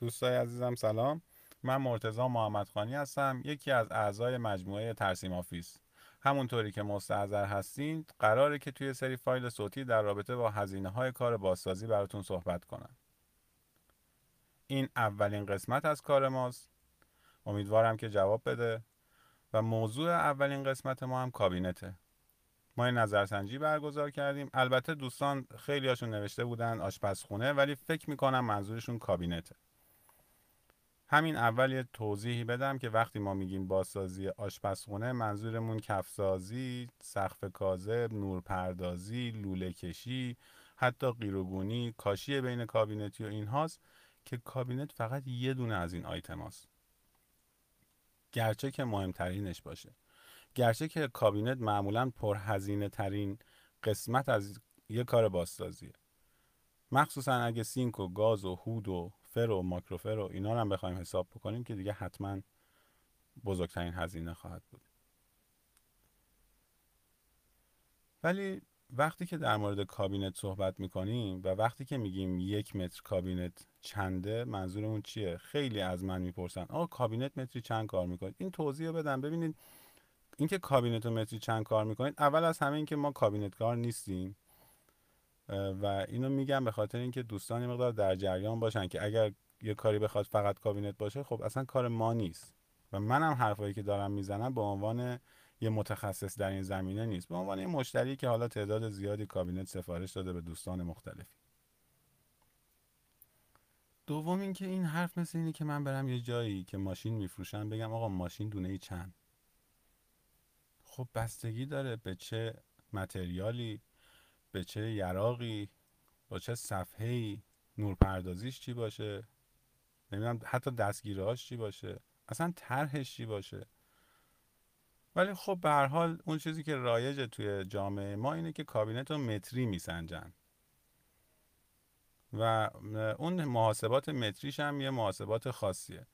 دوستای عزیزم سلام. من مرتضی محمدخانی هستم یکی از اعضای مجموعه ترسیم Office. همونطوری که مستحضر هستین قراره که توی سری فایل صوتی در رابطه با هزینه های کار بازسازی براتون صحبت کنم. این اولین قسمت از کار ماست. امیدوارم که جواب بده. و موضوع اولین قسمت ما هم کابینته. ما این نظرسنجی برگزار کردیم. البته دوستان خیلی هاشون نوشته بودن آشپزخونه ولی فکر می‌کنم منظورشون کابینته. همین اول یه توضیحی بدم که وقتی ما میگیم بازسازی آشپزخونه منظورمون کفسازی، سقف کاذب، نورپردازی، لوله کشی، حتی قیروگونی، کاشی بین کابینتی و این هاست که کابینت فقط یه دونه از این آیتم هاست. گرچه که مهمترینش باشه گرچه که کابینت معمولا پرهزینه ترین قسمت از یه کار بازسازیه مخصوصا اگه سینک و گاز و هود و فر و ماکروفر و اینا رو هم بخوایم حساب بکنیم که دیگه حتما بزرگترین هزینه خواهد بود. ولی وقتی که در مورد کابینت صحبت می‌کنیم و وقتی که میگیم یک متر کابینت چنده منظورمون چیه؟ خیلی از من می‌پرسن آقا کابینت متری چند کار می‌کنید؟ این توضیح رو بدم. ببینید اینکه کابینت و متری چند کار می‌کنید اول از همه اینکه ما کابینت کار نیستیم. و اینو میگم به خاطر اینکه دوستان مقدار در جریان باشن که اگر یه کاری بخواد فقط کابینت باشه خب اصلا کار ما نیست. و منم حرفایی که دارم می‌زنم به عنوان یه متخصص در این زمینه نیست. به عنوان یه مشتری که حالا تعداد زیادی کابینت سفارش داده به دوستان مختلفی. دوم اینکه این حرف مثل اینه که من برم یه جایی که ماشین میفروشن بگم آقا ماشین دونه ای چند؟ خب بستگی داره به چه متریالی به چه یراقی با چه صفحه‌ای نورپردازیش چی باشه؟ نمی‌دونم حتی دستگیرهاش چی باشه؟ اصلا طرحش چی باشه؟ ولی خب به هر حال اون چیزی که رایجه توی جامعه ما اینه که کابینت رو متری میسنجن. و اون محاسبات متریش هم یه محاسبات خاصیه.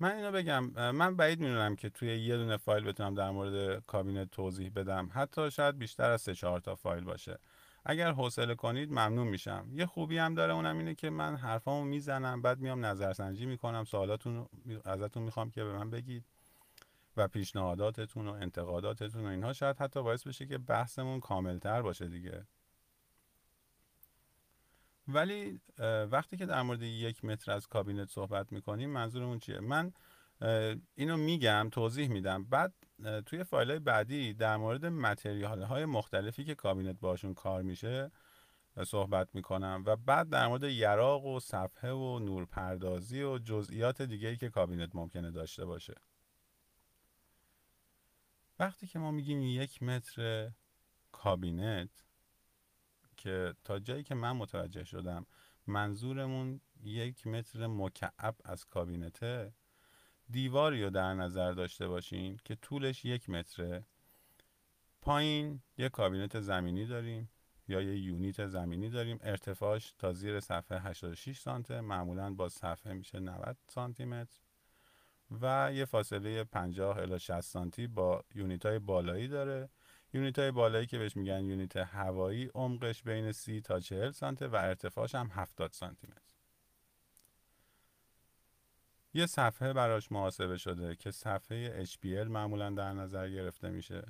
من اینو بگم من بعید می‌دونم که توی یه دونه فایل بتونم در مورد کابینت توضیح بدم. حتی شاید بیشتر از سه چهار تا فایل باشه. اگر حوصله کنید ممنون میشم. یه خوبی هم داره اونم اینه که من حرفامو می‌زنم بعد میام نظرسنجی می‌کنم سوالاتون ازتون می‌خوام که به من بگید و پیشنهاداتتون و انتقاداتتون و اینها. شاید حتی باعث بشه که بحثمون کاملتر باشه دیگه. ولی وقتی که در مورد یک متر از کابینت صحبت می‌کنیم منظورمون چیه؟ من اینو میگم توضیح میدم. بعد توی فایل های بعدی در مورد متریال های مختلفی که کابینت باشون کار میشه صحبت می‌کنم و بعد در مورد یراق و صفحه و نورپردازی و جزئیات دیگه که کابینت ممکنه داشته باشه. وقتی که ما میگیم یک متر کابینت که تا جایی که من متوجه شدم منظورمون یک متر مکعب از کابینته دیواری رو در نظر داشته باشین که طولش یک متره. پایین یک کابینت زمینی داریم یا یه یونیت زمینی داریم. ارتفاعش تا زیر صفحه 86 سانته. معمولا با صفحه میشه 90 سانتی متر و یه فاصله 50 الی 60 سانتی با یونیت های بالایی داره. یونیت های بالایی که بهش میگن یونیت هوایی عمقش بین 30 تا 40 سانته و ارتفاعش هم 70 سانتی متر یه صفحه براش محاسبه شده که صفحه HPL معمولا در نظر گرفته میشه.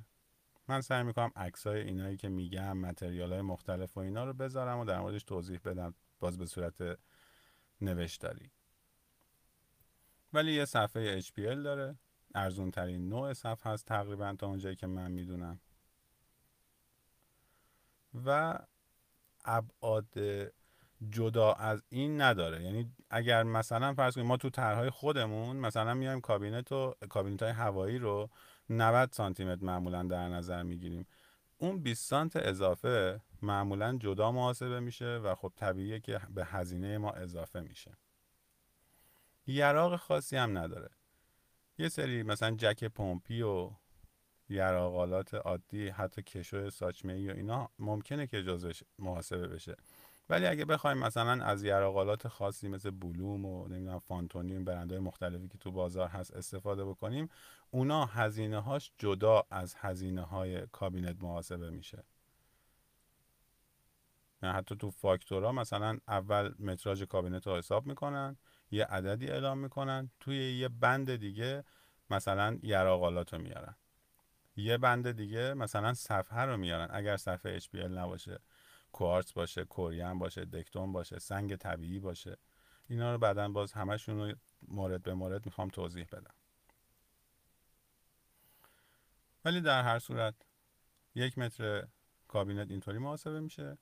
من سعی می‌کنم عکسای اینایی که میگم متریال های مختلف و اینا رو بذارم و در موردش توضیح بدم باز به صورت نوشتاری. ولی یه صفحه HPL داره. ارزون ترین نوع صفحه هست تقریبا تا اونجایی که من می‌دونم. و ابعاد جدا از این نداره. یعنی اگر مثلا فرض کنیم ما تو طرحهای خودمون مثلا میایم کابینت و کابینت های هوایی رو 90 سانتی متر معمولا در نظر می‌گیریم. اون 20 سانت اضافه معمولا جدا محاسبه میشه و خب طبیعیه که به هزینه ما اضافه میشه. یراق خاصی هم نداره. یه سری مثلا جک پمپی و یراقالات عادی حتی کشو ساچمه ای و اینا ممکنه که جزش محاسبه بشه. ولی اگه بخوایم مثلا از یراقالات خاصی مثل بلوم و نمی‌دونم فانتونی و برندهای مختلفی که تو بازار هست استفاده بکنیم اونا هزینه هاش جدا از هزینه های کابینت محاسبه میشه. یعنی حتی تو فاکتورا مثلا اول متراژ کابینت رو حساب می‌کنن یه عددی اعلام می‌کنن توی یه بند دیگه مثلا یراقالات رو میارن. یه بند دیگه مثلا صفحه رو میارن اگر صفحه HPL نباشه. کوارتز باشه کورین باشه دکتون باشه سنگ طبیعی باشه. اینا رو بعدا باز همشون رو مورد به مورد می‌خوام توضیح بدم. ولی در هر صورت یک متر کابینت اینطوری محاسبه میشه.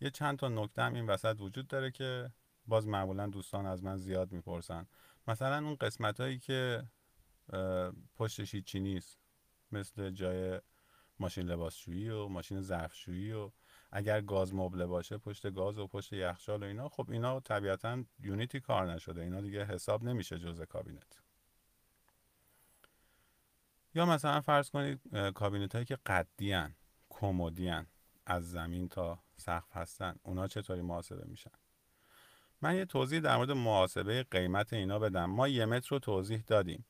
یه چند تا نکته هم این وسط وجود داره که باز معمولا دوستان از من زیاد می‌پرسن. مثلا اون قسمت هایی که پشتش هیچی نیست. مثل جای ماشین لباسشویی و ماشین ظرفشویی و اگر گاز مبله باشه پشت گاز و پشت یخچال و اینا خب اینا طبیعتا یونیتی کار نشده. اینا دیگه حساب نمیشه جزء کابینت. یا مثلا فرض کنید کابینت هایی که قدی هن از زمین تا سقف هستن اونا چطوری محاسبه میشن؟ من یه توضیح در مورد محاسبه قیمت اینا بدم. ما یه متر رو توضیح دادیم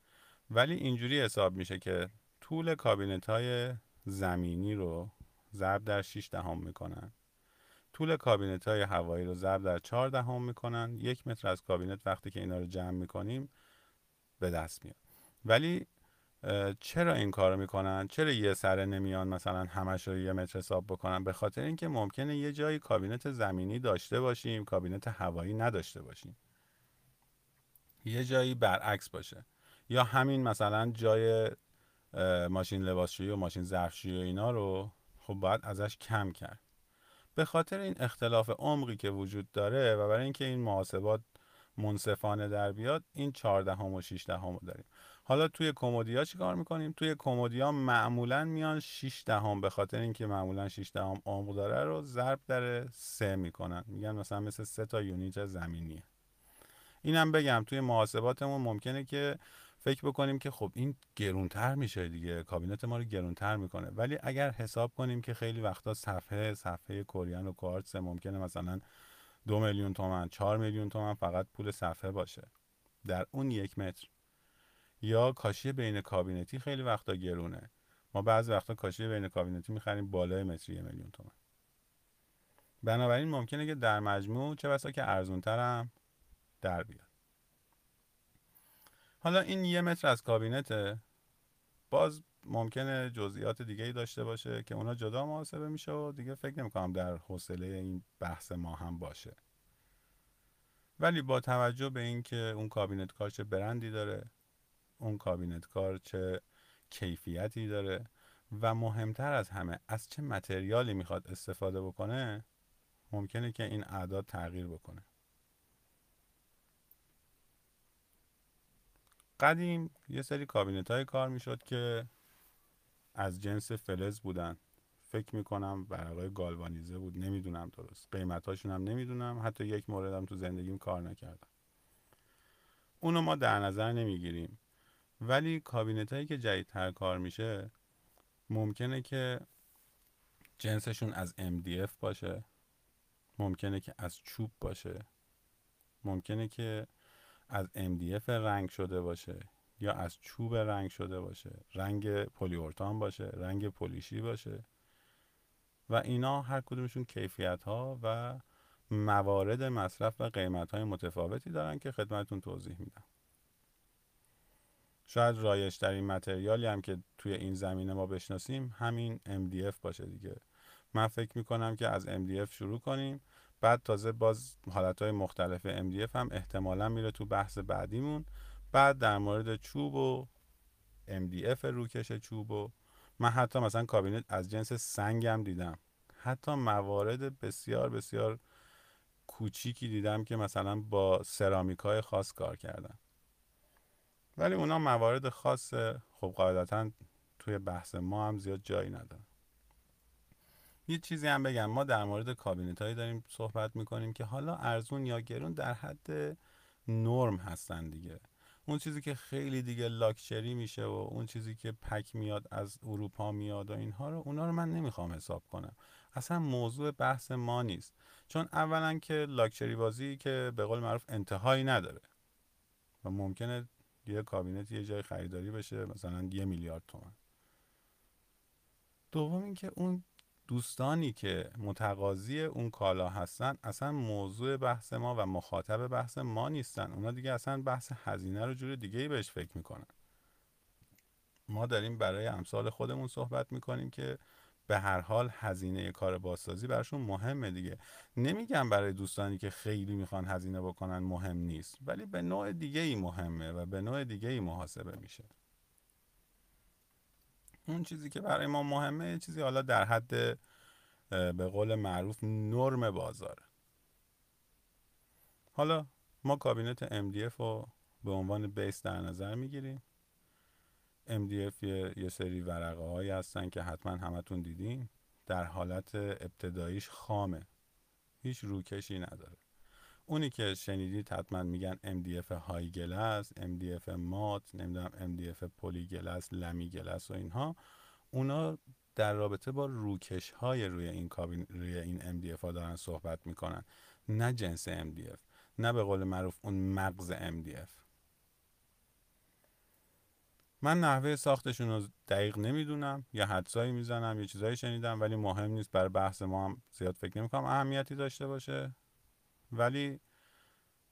ولی اینجوری حساب میشه که طول کابینت های زمینی رو ضرب در 6 دهم می‌کنن. طول کابینت های هوایی رو ضرب در 4 دهم می‌کنن. یک متر از کابینت وقتی که اینا رو جمع می‌کنیم به دست میاد. ولی چرا این کارو می‌کنن؟ چرا یه سره نمیان مثلا همش رو یه متر حساب بکنن؟ به خاطر اینکه ممکنه یه جایی کابینت زمینی داشته باشیم کابینت هوایی نداشته باشیم. یه جایی برعکس باشه. یا همین مثلا جای ماشین لباسشویی و ماشین ظرفشویی و اینا رو خب باید ازش کم کرد. به خاطر این اختلاف عمقی که وجود داره و برای اینکه این محاسبات منصفانه در بیاد این 14 هم و 16 هم داریم. حالا توی کمدیا چی کار می‌کنیم؟ توی کمدیا معمولا میان 6 دهم به خاطر اینکه معمولا 6 دهم عمق داره رو ضرب در 3 می‌کنن. میگن مثلا مثل 3 تا یونیت زمینیه. اینم بگم توی محاسباتمون ممکنه که فکر بکنیم که خب این گرونتر میشه دیگه کابینت ما رو گرونتر می‌کنه. ولی اگر حساب کنیم که خیلی وقتا صفحه صفحه کوریان و کوارتز ممکنه مثلا دو میلیون تومن چهار میلیون تومن فقط پول صفحه باشه در اون یک متر. یا کاشی بین کابینتی خیلی وقتا گرونه. ما بعضی وقتا کاشی بین کابینتی می‌خریم بالای متر یه میلیون تومن. بنابراین ممکنه که در مجموع چه بسا که ارزونتر هم در بیاد. حالا این یه متر از کابینته باز ممکنه جزئیات دیگه ای داشته باشه که اونا جدا محاسبه میشه و دیگه فکر نمی‌کنم در حوصله این بحث ما هم باشه. ولی با توجه به اینکه اون کابینت کار چه برندی داره اون کابینت کار چه کیفیتی داره و مهمتر از همه از چه متریالی می‌خواد استفاده بکنه ممکنه که این اعداد تغییر بکنه. قدیم یه سری کابینت های کار می‌شد که از جنس فلز بودن. فکر می‌کنم ورقای گالوانیزه بود. نمی‌دونم درست. قیمتاشون هم نمی‌دونم. حتی یک موردم تو زندگیم کار نکردم. اونو ما در نظر نمی‌گیریم. ولی کابینت هایی که جدیدتر کار میشه ممکنه که جنسشون از MDF باشه. ممکنه که از چوب باشه. ممکنه که از MDF رنگ شده باشه یا از چوب رنگ شده باشه رنگ پلیورتان باشه رنگ پلیشی باشه. و اینا هر کدومشون کیفیت ها و موارد مصرف و قیمت های متفاوتی دارن که خدمتون توضیح میدم. شاید رایش ترین متریالی هم که توی این زمینه ما بشناسیم همین MDF باشه دیگه. من فکر می‌کنم که از MDF شروع کنیم. بعد تازه باز حالت های مختلف MDF هم احتمالا میره تو بحث بعدیمون. بعد در مورد چوب و MDF روکش چوب و من حتی مثلا کابینت از جنس سنگ هم دیدم. حتی موارد بسیار بسیار کوچیکی دیدم که مثلا با سرامیک های خاص کار کردن. ولی اونا موارد خاص خب قاعدتا توی بحث ما هم زیاد جایی ندارن. یه چیزی هم بگم. ما در مورد کابینت هایی داریم صحبت می‌کنیم که حالا ارزون یا گرون در حد نرم هستن دیگه. اون چیزی که خیلی دیگه لاکچری میشه و اون چیزی که پک میاد از اروپا میاد و اینها رو اونا رو من نمی‌خوام حساب کنم. اصلا موضوع بحث ما نیست. چون اولا که لاکچری بازی که به قول معروف انتهایی نداره. و ممکنه یه کابینت یه جای خریداری بشه مثلا یه میلیارد تومن دوم اینکه اون دوستانی که متقاضی اون کالا هستن اصلا موضوع بحث ما و مخاطب بحث ما نیستن. اونا دیگه اصلا بحث هزینه رو جور دیگه ای بهش فکر می‌کنن. ما داریم برای امثال خودمون صحبت می‌کنیم که به هر حال هزینه کار بازسازی براشون مهمه دیگه. نمیگم برای دوستانی که خیلی می‌خوان هزینه بکنن مهم نیست ولی به نوع دیگه ای مهمه و به نوع دیگه ای محاسبه میشه. اون چیزی که برای ما مهمه چیزی حالا در حد به قول معروف نرم بازاره حالا ما کابینت MDF رو به عنوان بیس در نظر می‌گیریم. MDF یه, یه سری ورقه هایی هستن که حتما همتون دیدین. در حالت ابتداییش خامه. هیچ روکشی نداره. اونی که شنیدید حتما میگن MDF های گلس MDF مات نمی‌دونم MDF پلی گلس لمی گلس و اینها. اونا در رابطه با روکش های روی این کابین روی این MDF ها دارن صحبت می‌کنن. نه جنس MDF نه به قول معروف اون مغز MDF من نحوه ساختشون رو دقیق نمی‌دونم یا حدسایی می‌زنم یه چیزایی شنیدم ولی مهم نیست برای بحث ما هم زیاد فکر نمی‌کنم اهمیتی داشته باشه. ولی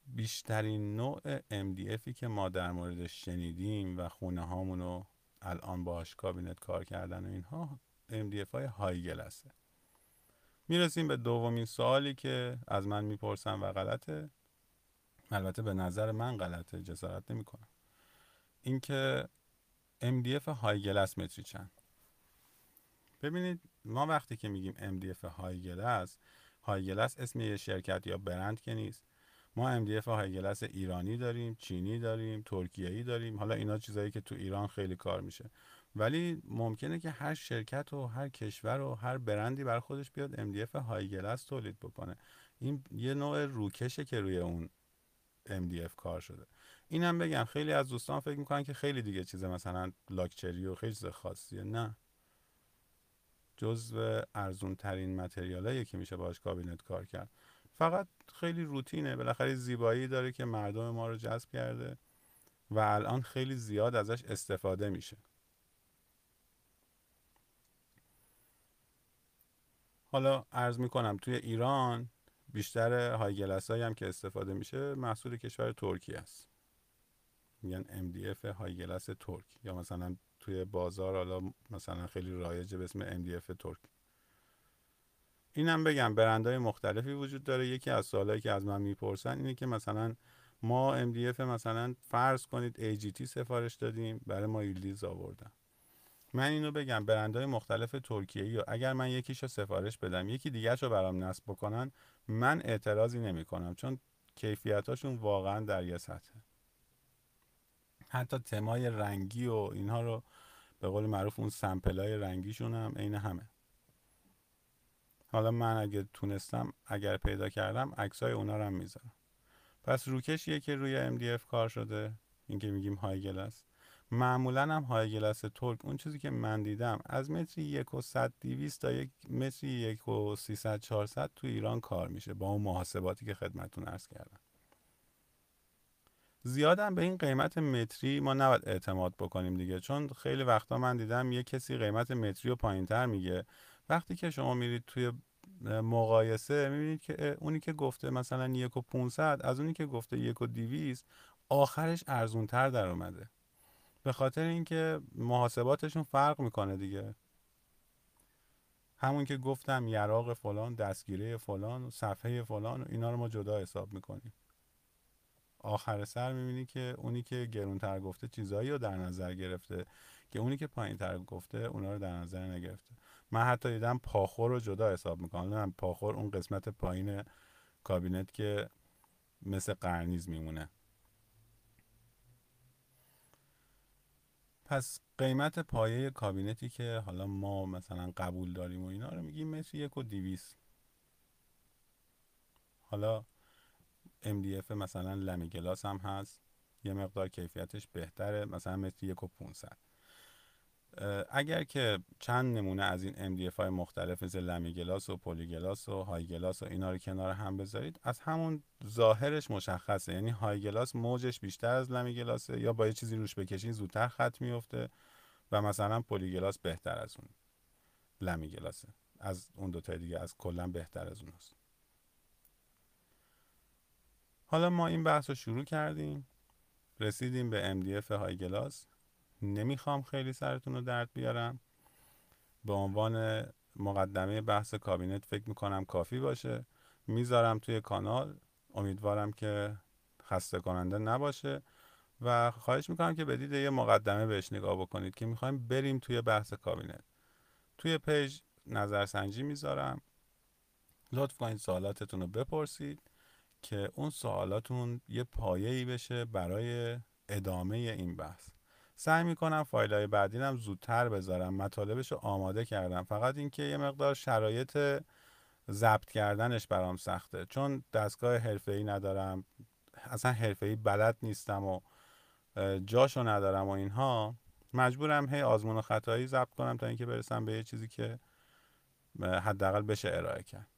بیشترین نوع MDFی که ما در موردش شنیدیم و خونه هامونو الان باش کابینت کار کردن و اینها MDF های های گلسه می‌رسیم به دومین سوالی که از من می‌پرسن و غلطه. البته به نظر من غلطه جسارت نمی‌کنم. اینکه MDF های گلس متری چند ببینید ما وقتی که میگیم MDF های گلس های گلس اسم یه شرکت یا برند که نیست. ما MDF های گلس ایرانی داریم چینی داریم ترکیه‌ای داریم. حالا اینا چیزایی که تو ایران خیلی کار میشه. ولی ممکنه که هر شرکت و هر کشور و هر برندی بر خودش بیاد MDF های گلس تولید بکنه. این یه نوع روکشه که روی اون MDF کار شده. اینم بگم خیلی از دوستان فکر می‌کنن که خیلی دیگه چیزه مثلا لاکچری و خیلی چیز خاصیه. نه. جزو ارزون ترین متریال که میشه باش کابینت کار کرد. فقط خیلی روتینه بالاخره زیبایی داره که مردم ما رو جذب کرده و الان خیلی زیاد ازش استفاده میشه. حالا عرض می‌کنم توی ایران بیشتر های هم که استفاده میشه محصول کشور ترکیه است. میگن MDF های گلس ترک یا مثلا توی بازار حالا مثلا خیلی رایجه به اسم MDF ترک. اینم بگم برندهای مختلفی وجود داره. یکی از سوالایی که از من می‌پرسن اینه که مثلا ما MDF مثلا فرض کنید AGT سفارش دادیم برای ما یلدیز آوردن. من اینو بگم برندهای مختلف ترکیه و اگر من یکیشو سفارش بدم یکی دیگه رو برام نصب بکنن من اعتراضی نمی کنم چون کیفیتاشون واقعا در یه سطحه. حتی تمای رنگی و اینها رو به قول معروف اون سمپل های رنگیشون هم عین همه. حالا من اگه تونستم اگر پیدا کردم عکس های اونا رو هم می‌ذارم. پس روکشیه که روی MDF کار شده این که میگیم های گلس معمولا هم های گلس ترک اون چیزی که من دیدم از متری یک و صد دیویست تا یک متری یک و سیصد چهارصد تو ایران کار میشه با اون محاسباتی که خدمتون ارز کردم. زیادم به این قیمت متری ما نباید اعتماد بکنیم دیگه چون خیلی وقتا من دیدم یه کسی قیمت متری رو پایین تر میگه. وقتی که شما میرید توی مقایسه می‌بینید که اونی که گفته مثلا یک و 500 از اونی که گفته یک و 200 آخرش ارزون تر در اومده. به خاطر اینکه محاسباتشون فرق می‌کنه دیگه. همون که گفتم یراق فلان دستگیره فلان صفحه فلان اینا رو ما جدا حساب می‌کنیم. آخر سر می‌بینی که اونی که گرونتر گفته چیزایی رو در نظر گرفته که اونی که پایین تر گفته اونا رو در نظر نگرفته. من حتی دیدم پاخور رو جدا حساب می‌کنم. پاخور اون قسمت پایین کابینت که مثل قرنیز میمونه. پس قیمت پایه کابینتی که حالا ما مثلا قبول داریم و اینا رو میگیم مثل یک و دیویس حالا MDF مثلا لمی گلاس هم هست. یه مقدار کیفیتش بهتره مثلا مثل یک و 500 اگر که چند نمونه از این MDF های مختلف مثل لمی گلاس و پلی گلاس و های گلاس و اینا رو کنار هم بذارید از همون ظاهرش مشخصه. یعنی های گلاس موجش بیشتر از لمی گلاسه یا با یه چیزی روش بکشین زودتر خط میفته و مثلا پلی گلاس بهتر از اون لمی گلاسه. از اون دوتا دیگه از کلا بهتر از اوناست. حالا ما این بحث رو شروع کردیم. رسیدیم به MDF های گلاس نمی‌خوام خیلی سرتون رو درد بیارم. به عنوان مقدمه بحث کابینت فکر می‌کنم کافی باشه. می‌ذارم توی کانال. امیدوارم که خسته کننده نباشه. و خواهش می‌کنم که به دید یه مقدمه بهش نگاه بکنید که می‌خوایم بریم توی بحث کابینت. توی پیج نظرسنجی می‌ذارم. لطف کنید سوالاتتون رو بپرسید. که اون سوالاتون یه پایه ای بشه برای ادامه این بحث. سعی می‌کنم فایل های بعدی هم زودتر بذارم. مطالبش رو آماده کردم. فقط اینکه یه مقدار شرایط ضبط کردنش برام سخته. چون دستگاه حرفه‌ای ندارم. اصلا حرفه‌ای بلد نیستم و جاشو ندارم و اینها. مجبورم هی آزمون و خطایی ضبط کنم تا اینکه برسم به یه چیزی که حداقل بشه ارائه کرد.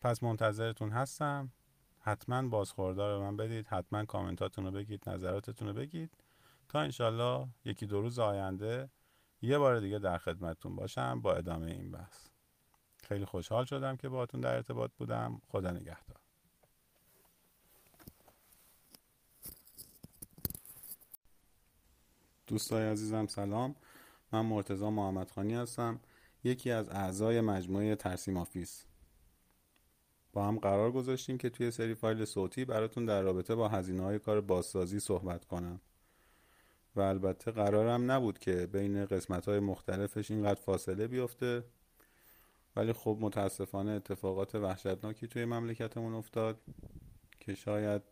پس منتظرتون هستم. حتما بازخوردار من بدید. حتما کامنتاتون رو بگید نظراتتون رو بگید. تا انشالله یکی دو روز آینده یه بار دیگه در خدمتتون باشم با ادامه این بحث. خیلی خوشحال شدم که باهاتون در ارتباط بودم. خدا نگهدار. دوستای عزیزم سلام. من مرتضی محمدخانی هستم. یکی از اعضای مجموعه ترسیم آفیس. هم قرار گذاشتیم که توی سری فایل صوتی براتون در رابطه با هزینه های کار بازسازی صحبت کنم. و البته قرارم نبود که بین قسمت های مختلفش اینقدر فاصله بیفته. ولی خب متاسفانه اتفاقات وحشتناکی توی مملکتمون افتاد که شاید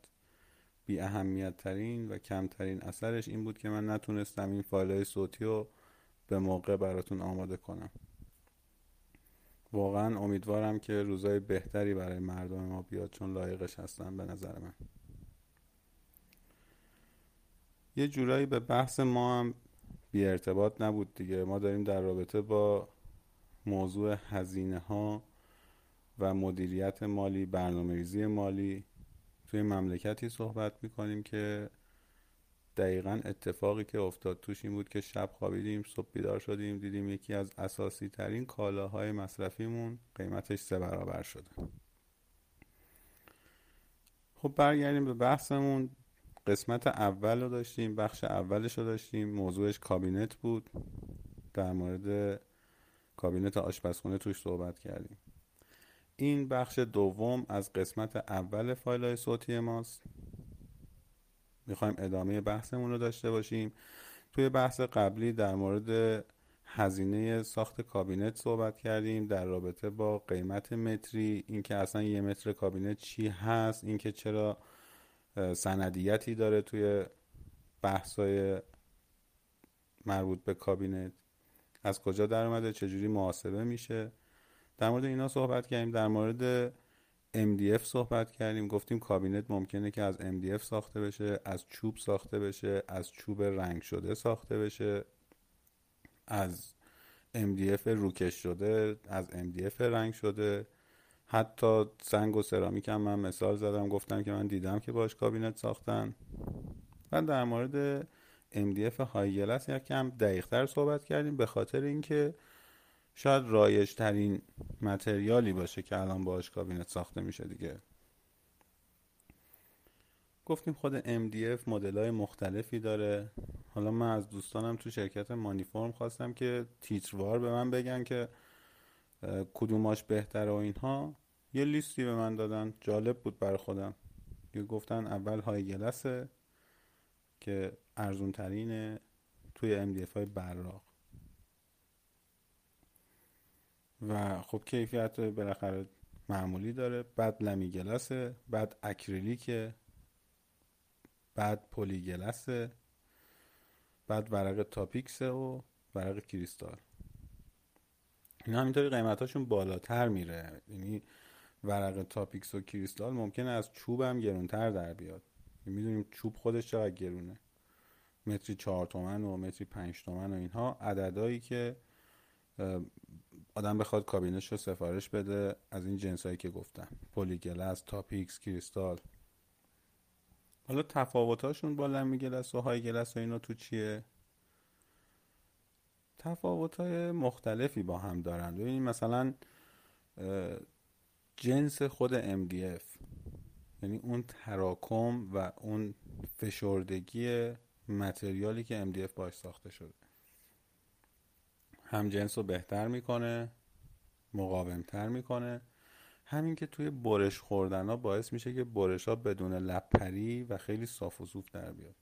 بی اهمیت ترین و کمترین اثرش این بود که من نتونستم این فایل های صوتی رو به موقع براتون آماده کنم. واقعا امیدوارم که روزای بهتری برای مردم ما بیاد چون لایقش هستن به نظر من. یه جورایی به بحث ما هم بی ارتباط نبود دیگه. ما داریم در رابطه با موضوع هزینه ها و مدیریت مالی برنامه ریزی مالی توی مملکتی صحبت می‌کنیم که دقیقا اتفاقی که افتاد توش این بود که شب خوابیدیم صبح بیدار شدیم دیدیم یکی از اساسی ترین کالاهای مصرفیمون قیمتش سه برابر شده. خب برگردیم به بحثمون. قسمت اول رو داشتیم بخش اولش رو داشتیم. موضوعش کابینت بود. در مورد کابینت آشپزخونه توش صحبت کردیم. این بخش دوم از قسمت اول فایل های صوتی ماست. می‌خوایم ادامه بحثمون رو داشته باشیم. توی بحث قبلی در مورد هزینه ساخت کابینت صحبت کردیم در رابطه با قیمت متری اینکه اصلا یه متر کابینت چی هست اینکه چرا سندیتی داره توی بحثای مربوط به کابینت. از کجا در اومده؟ چجوری محاسبه میشه؟ در مورد اینا صحبت کردیم. در مورد MDF صحبت کردیم گفتیم کابینت ممکنه که از MDF ساخته بشه از چوب ساخته بشه از چوب رنگ شده ساخته بشه از MDF روکش شده از MDF رنگ شده. حتی سنگ و سرامیک هم من مثال زدم گفتم که من دیدم که باش کابینت ساختن. و در مورد MDF های گلس یکم دقیقتر صحبت کردیم به خاطر اینکه شاید رایج ترین متریالی باشه که الان باش کابینت ساخته میشه دیگه. گفتیم خود MDF مدل های مختلفی داره. حالا من از دوستانم تو شرکت مانیفورم خواستم که تیتروار به من بگن که کدوماش بهتره و اینها. یه لیستی به من دادن. جالب بود برای خودم. یه گفتن اول های گلسه که ارزون ترینه توی MDF های براق. و خب کیفیت بالاخره معمولی داره. بعد لمی گلسه بعد اکریلیکه بعد پلی گلسه بعد ورق تاپیکسه و ورق کریستال. اینا همینطوری قیمتاشون بالاتر میره. یعنی ورق تاپیکس و کریستال ممکنه از چوب هم گرونتر در بیاد. می‌دونیم چوب خودش چقدر گرونه. متری چهار تومن و متری پنج تومن و اینها عددهایی که آدم بخواد کابینش رو سفارش بده از این جنس هایی که گفتم. پلیگلس تاپیکس کریستال. حالا تفاوتاشون با لمی گلس و های گلس و اینا تو چیه؟ تفاوت های مختلفی با هم دارن. ببینید مثلا جنس خود MDF یعنی اون تراکم و اون فشردگی متریالی که MDF باش ساخته شده. هم جنس رو بهتر می‌کنه مقاومتر می‌کنه. همین که توی برش خوردن ها باعث میشه که برش ها بدون لپری و خیلی صاف و صوف در بیاد.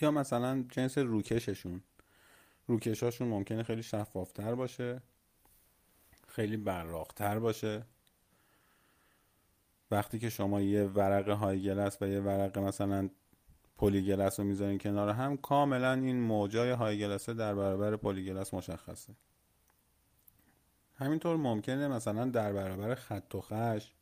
یا مثلا جنس روکششون. روکشاشون ممکنه خیلی شفافتر باشه خیلی براقتر باشه. وقتی که شما یه ورق های گلس و یه ورق مثلا پلی گلس رو می‌ذارین کنار هم کاملا این موجای های گلسه در برابر پلی گلس مشخصه. همینطور ممکنه مثلا در برابر خط و خش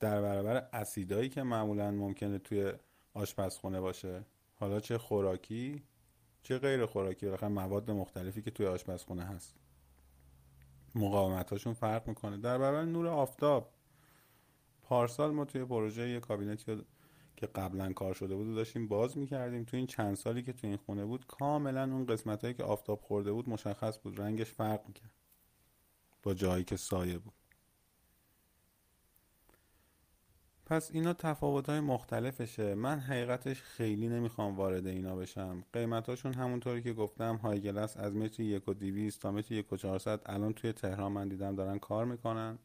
در برابر اسیدایی که معمولا ممکنه توی آشپزخونه باشه. حالا چه خوراکی چه غیر خوراکی بالاخره مواد مختلفی که توی آشپزخونه هست. مقاومتاشون فرق می‌کنه. در برابر نور آفتاب پارسال ما توی پروژه یه کابینتی که قبلا کار شده بود داشتیم باز می‌کردیم. توی این چند سالی که توی این خونه بود کاملا اون قسمت هایی که آفتاب خورده بود مشخص بود رنگش فرق می‌کرد. با جایی که سایه بود. پس اینا تفاوت های مختلفشه. من حقیقتش خیلی نمی‌خوام وارد اینا بشم. قیمتاشون همونطوری که گفتم های گلس از متر یک و دیویست تا متر یک و چهارصد. الان توی تهران من دیدم دارن کار می‌کنن.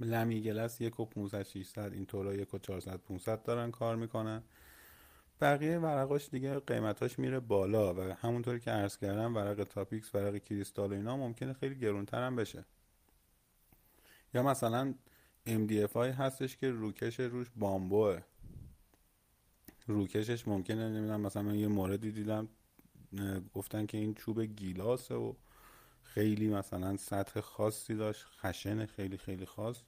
لمی گلس یک و شیشصد این طورا یک و چهارصد پونصد دارن کار می‌کنن. بقیه ورقاش دیگه قیمتاش میره بالا و همونطوری که عرض کردم ورق تاپیکس ورق کریستال و اینا ممکنه خیلی گرونتر هم بشه. یا مثلا MDF های هستش که روکش روش بامبوه. روکشش ممکنه نمی‌دونم مثلا من یه موردی دیدم گفتن که این چوب گیلاسه و خیلی مثلا سطح خاصی داشت خشن خیلی خیلی خاص.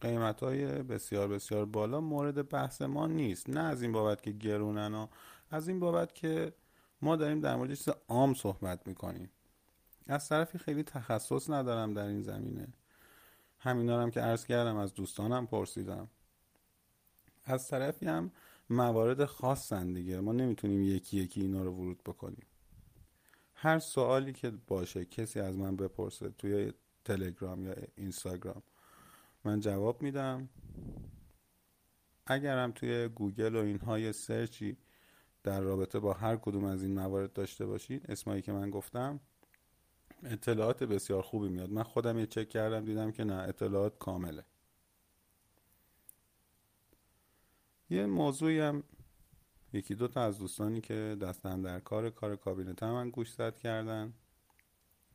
قیمت های بسیار بسیار بالا مورد بحث ما نیست. نه از این بابت که گرونن ها از این بابت که ما داریم در مورد چیز عام صحبت می‌کنیم. از طرفی خیلی تخصص ندارم در این زمینه. همینا هم که عرض کردم از دوستانم پرسیدم. از طرفی هم موارد خاصن دیگه. ما نمی‌تونیم یکی یکی اینا رو ورود بکنیم. هر سوالی که باشه کسی از من بپرسه توی تلگرام یا اینستاگرام من جواب میدم. اگرم توی گوگل و اینها یه سرچی در رابطه با هر کدوم از این موارد داشته باشید اسمایی که من گفتم اطلاعات بسیار خوبی میاد. من خودم یه چک کردم دیدم که نه اطلاعات کامله. یه موضوعی هم یکی دو تا از دوستانی که دستن در کار کار کابینت هم من گوش زد کردن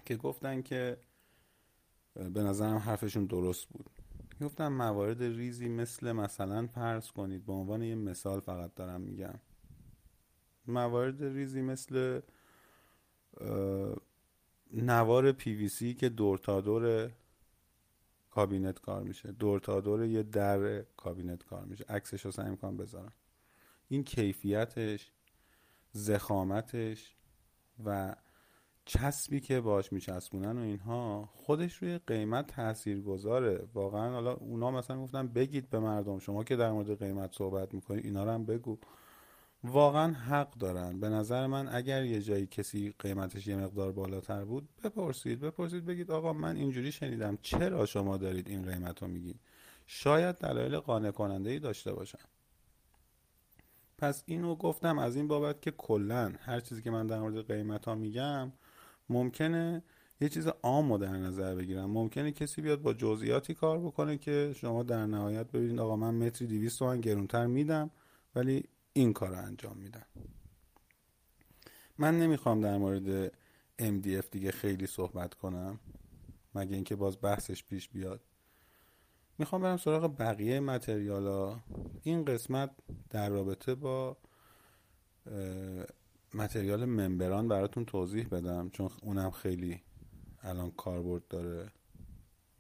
که گفتن که به نظرم حرفشون درست بود. گفتم موارد ریزی مثل مثلا فرض کنید. به عنوان یه مثال فقط دارم میگم. موارد ریزی مثل نوار سی که دور تا دور کابینت کار میشه. دور تا دور یه در کابینت کار میشه. عکسش رو سعی می‌کنم بذارم. این کیفیتش زخامتش و چسبی که باش میچسبونن و اینها خودش روی قیمت تاثیر گذاره واقعا حالا اونا مثلا گفتن بگید به مردم شما که در مورد قیمت صحبت می‌کنید اینا رو هم بگو. واقعا حق دارن. به نظر من اگر یه جایی کسی قیمتش یه مقدار بالاتر بود بپرسید. بپرسید بگید آقا من اینجوری شنیدم چرا شما دارید این قیمت رو میگید شاید دلایل قانع کننده ای داشته باشن. پس اینو گفتم از این بابت که کلا هر چیزی که من در مورد قیمت ها میگم ممکنه یه چیز عام در نظر بگیرم. ممکنه کسی بیاد با جزئیاتی کار بکنه که شما در نهایت ببینید آقا من متری 200 تومن گرونتر میدم ولی این کار رو انجام میدن من نمی‌خوام در مورد MDF دیگه خیلی صحبت کنم مگه اینکه باز بحثش پیش بیاد. می‌خوام برم سراغ بقیه متریالا. این قسمت در رابطه با متریال ممبران براتون توضیح بدم چون اونم خیلی الان کاربرد داره.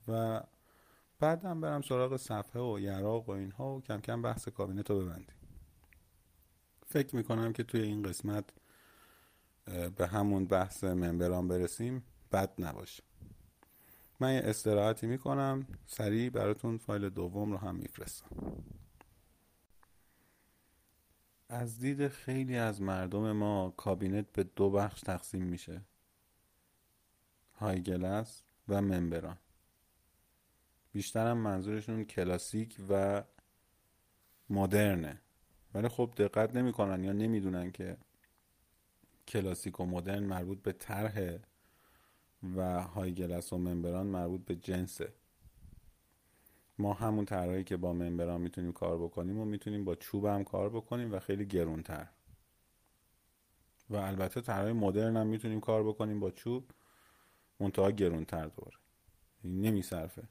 و بعدم برم سراغ صفحه و یراق و اینها و کم کم بحث کابینت رو ببندیم. فکر می‌کنم که توی این قسمت به همون بحث ممبران برسیم بد نباشه. من یه استراحتی می‌کنم. سریع براتون فایل دوم رو هم میفرستم. از دید خیلی از مردم ما کابینت به دو بخش تقسیم میشه. هایگلس و ممبران. بیشترم منظورشون کلاسیک و مدرنه. ولی خب دقت نمی‌کنن یا نمی‌دونن که کلاسیک و مدرن مربوط به طرح و هایگلس و ممبران مربوط به جنسه ما همون طرحی که با ممبران می‌تونیم کار بکنیم و می‌تونیم با چوب هم کار بکنیم و خیلی گرونتر. و البته طرحهای مدرن هم می‌تونیم کار بکنیم با چوب منتها گرونتر دوره. نمیصرفه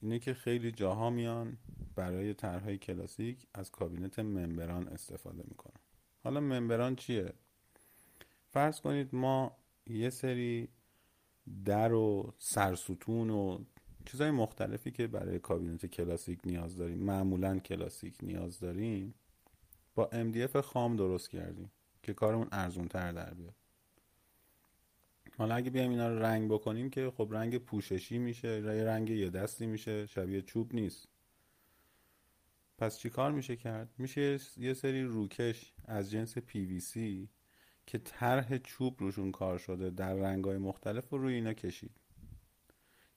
اینه که خیلی جاها میان برای طرحهای کلاسیک از کابینت ممبران استفاده می‌کنن. حالا ممبران چیه؟ فرض کنید ما یه سری در و سرستون و چیزهای مختلفی که برای کابینت کلاسیک نیاز داریم معمولا کلاسیک نیاز داریم با MDF خام درست کردیم که کارمون ارزون تر در بیاد حالا اگه بیایم اینا رو رنگ بکنیم که خب رنگ پوششی میشه رنگ یه دستی میشه شبیه چوب نیست پس چی کار میشه کرد؟ میشه یه سری روکش از جنس PVC که طرح چوب روشون کار شده در رنگای مختلف رو روی اینا کشید.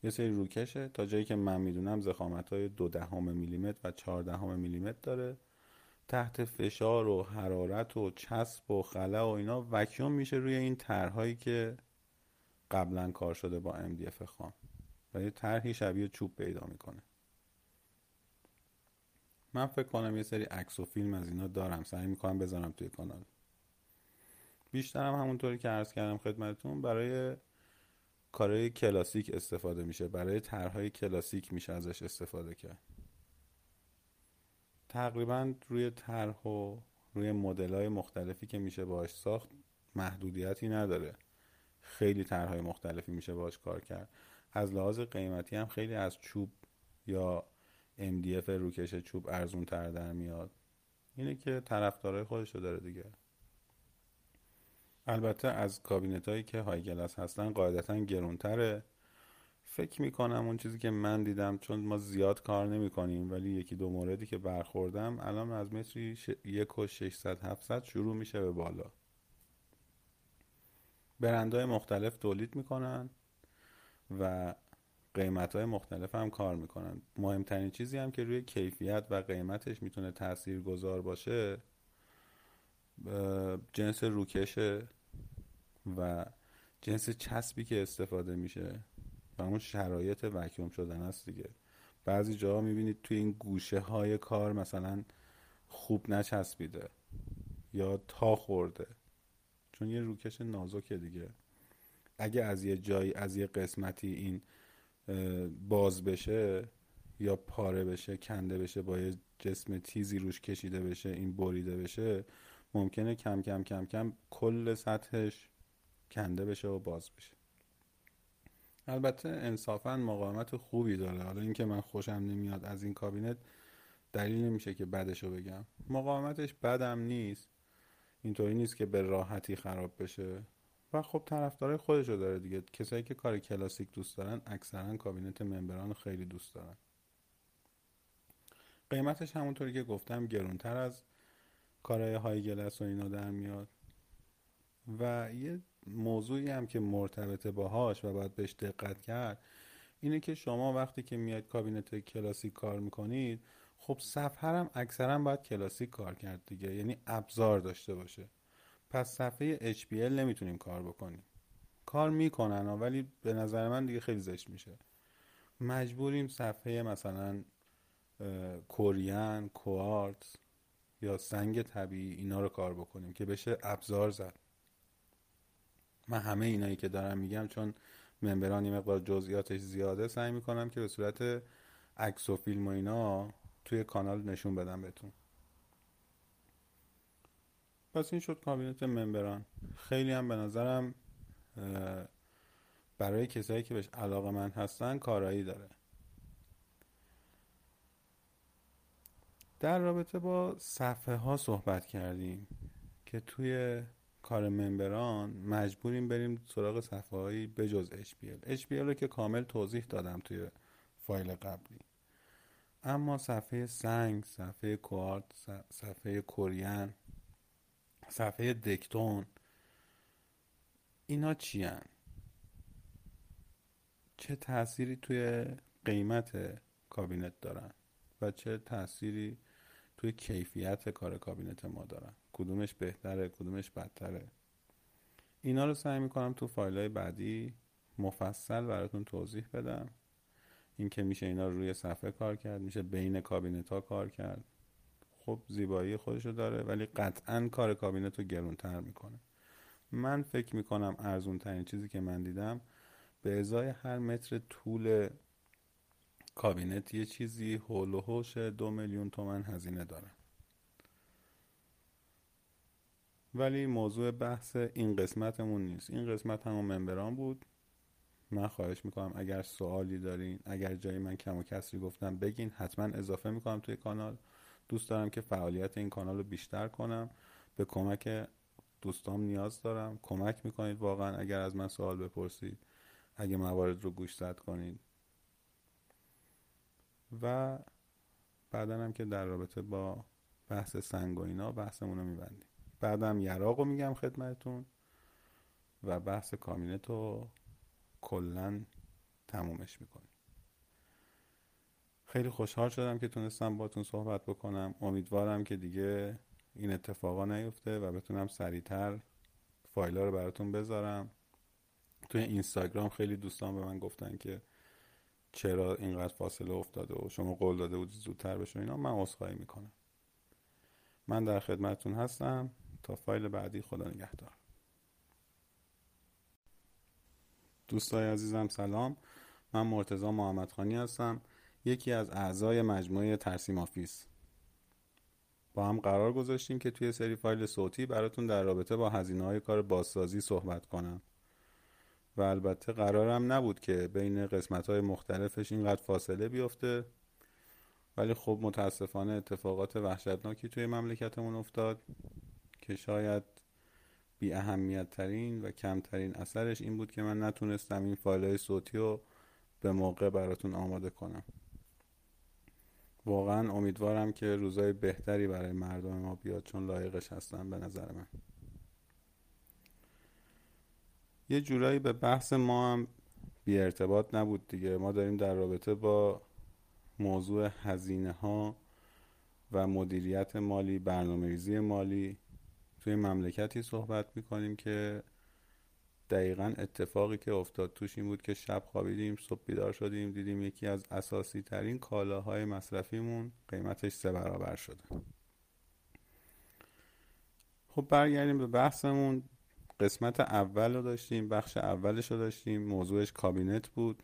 یه سری روکشه تا جایی که من می‌دونم زخامت های دو دهم میلیمتر و چهار دهم میلیمتر داره. تحت فشار و حرارت و چسب و خلا و اینا وکیوم میشه روی این طرحهایی که قبلا کار شده با MDF خام. و یه طرحی شبیه چوب پیدا می‌کنه. من فکر کنم یه سری عکس و فیلم از اینا دارم. سعی می‌کنم بذارم توی کانال. بیشترم همونطوری که عرض کردم خدمتتون برای کارهای کلاسیک استفاده میشه. برای طرحهای کلاسیک میشه ازش استفاده کرد. تقریبا روی طرح و روی مدل های مختلفی که میشه باش ساخت محدودیتی نداره. خیلی طرحهای مختلفی میشه باش کار کرد. از لحاظ قیمتی هم خیلی از چوب یا MDF روکش چوب ارزون تر در میاد. اینه که طرفدارای خودش رو داره دیگه. البته از کابینت هایی که های گلاس هستن قاعدتا گرونتره. فکر می‌کنم اون چیزی که من دیدم چون ما زیاد کار نمی کنیم ولی یکی دو موردی که برخوردم الان از متری یک و 600 700 شروع میشه به بالا. برندهای مختلف تولید می‌کنن و قیمت های مختلف هم کار می‌کنن. مهمترین چیزی هم که روی کیفیت و قیمتش می‌تونه تأثیر گذار باشه جنس روکشه. و جنس چسبی که استفاده میشه و اون شرایط وکیوم شدن است دیگه. بعضی جاها می‌بینید توی این گوشه های کار مثلا خوب نچسبیده یا تا خورده چون یه روکش نازکه دیگه. اگه از یه جایی از یه قسمتی این باز بشه یا پاره بشه کنده بشه با یه جسم تیزی روش کشیده بشه این بریده بشه ممکنه کم کم کم کم کل سطحش کنده بشه و باز بشه. البته انصافا مقاومت خوبی داره. حالا اینکه من خوشم نمیاد از این کابینت دلیل نمیشه که بدشو بگم. مقاومتش بدم نیست. اینطوری نیست که به راحتی خراب بشه. و خب طرفدارای خودشو داره دیگه. کسایی که کار کلاسیک دوست دارن اکثرا کابینت ممبران خیلی دوست دارن. قیمتش همونطوری که گفتم گرونتر از کارهای های گلس و اینا در میاد. و یه موضوعی هم که مرتبطه باهاش و باید بهش دقت کرد اینه که شما وقتی که میاد کابینت کلاسیک کار می‌کنید خب صفحه هم اکثرا باید کلاسیک کار کرد دیگه یعنی ابزار داشته باشه. پس صفحه HPL نمی‌تونیم کار بکنیم. کار می‌کنن ولی به نظر من دیگه خیلی زشت میشه. مجبوریم صفحه مثلا کوریان کوارتز یا سنگ طبیعی اینا رو کار بکنیم که بشه ابزار زد. من همه اینایی که دارم میگم چون ممبران یه مقدار جزئیاتش زیاده سعی می‌کنم که به صورت عکس و فیلم و اینا توی کانال نشون بدم بهتون. پس این شد کابینت ممبران. خیلی هم به نظرم برای کسایی که بهش علاقه من هستن کارایی داره. در رابطه با صفحه ها صحبت کردیم که توی کار ممبران مجبوریم بریم سراغ صفحه هایی بجز HPL HPL رو که کامل توضیح دادم توی فایل قبلی اما صفحه سنگ صفحه کوارت صفحه کورین صفحه دکتون اینا چی هن؟ چه تأثیری توی قیمت کابینت دارن و چه تأثیری توی کیفیت کار کابینت ما دارن. کدومش بهتره کدومش بدتره. اینا رو سعی می‌کنم تو فایل های بعدی مفصل براتون توضیح بدم. اینکه میشه اینا رو روی صفحه کار کرد میشه بین کابینت ها کار کرد. خب زیبایی خودشو داره ولی قطعا کار کابینت رو گرونتر می‌کنه. من فکر می‌کنم ارزون ترین چیزی که من دیدم به ازای هر متر طول کابینت یه چیزی هول و هوش دو میلیون تومن هزینه داره. ولی موضوع بحث این قسمتمون نیست. این قسمت همون ممبران بود. من خواهش می‌کنم اگر سوالی دارین اگر جایی من کم و کسری گفتم بگین حتما اضافه می‌کنم توی کانال. دوست دارم که فعالیت این کانال رو بیشتر کنم. به کمک دوستام نیاز دارم. کمک می‌کنید واقعا اگر از من سوال بپرسید اگه موارد رو گوش زد کنید. و بعدا هم که در رابطه با بحث سنگ و اینا بحثمون رو میبندیم. بعدم یراق رو میگم خدمتون و بحث کامینت رو کلا تمومش می‌کنیم. خیلی خوشحال شدم که تونستم باتون صحبت بکنم. امیدوارم که دیگه این اتفاقا نیفته و بتونم سریعتر فایل رو براتون بذارم. توی اینستاگرام خیلی دوستان به من گفتن که چرا اینقدر فاصله افتاده و شما قول داده بودی زودتر بشه اینا من عذرخواهی می‌کنم. من در خدمتتون هستم. تا فایل بعدی خدا نگهدار. دوستای عزیزم سلام. من مرتزا محمد خانی هستم. یکی از اعضای مجموعه ترسیم آفیس. با هم قرار گذاشتیم که توی سری فایل صوتی براتون در رابطه با هزینه های کار بازسازی صحبت کنم. و البته قرارم نبود که بین قسمت های مختلفش اینقدر فاصله بیفته. ولی خب متاسفانه اتفاقات وحشتناکی توی مملکتمون افتاد که شاید بی اهمیت ترین و کمترین اثرش این بود که من نتونستم این فایل های صوتی رو به موقع براتون آماده کنم. واقعا امیدوارم که روزای بهتری برای مردم ما بیاد چون لایقش هستن به نظر من. یه جورایی به بحث ما هم بی ارتباط نبود دیگه. ما داریم در رابطه با موضوع هزینه ها و مدیریت مالی برنامه ریزی مالی. توی مملکتی صحبت می‌کنیم که دقیقا اتفاقی که افتاد توش این بود که شب خوابیدیم صبح بیدار شدیم دیدیم یکی از اساسی ترین کالاهای مصرفیمون قیمتش سه برابر شده. خب برگردیم به بحثمون. قسمت اول رو داشتیم بخش اولش رو داشتیم. موضوعش کابینت بود.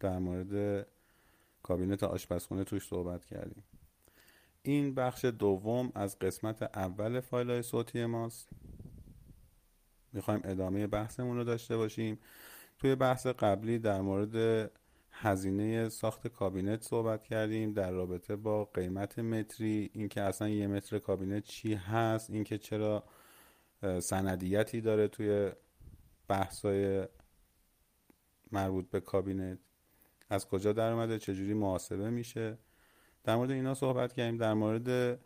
در مورد کابینت آشپزخونه توش صحبت کردیم. این بخش دوم از قسمت اول فایل های صوتی ماست. می‌خوایم ادامه بحثمون رو داشته باشیم. توی بحث قبلی در مورد هزینه ساخت کابینت صحبت کردیم. در رابطه با قیمت متری اینکه اصلا یه متر کابینت چی هست اینکه چرا سندیتی داره توی بحثای مربوط به کابینت. از کجا در اومده؟ چجوری محاسبه میشه؟ در مورد اینا صحبت کردیم. در مورد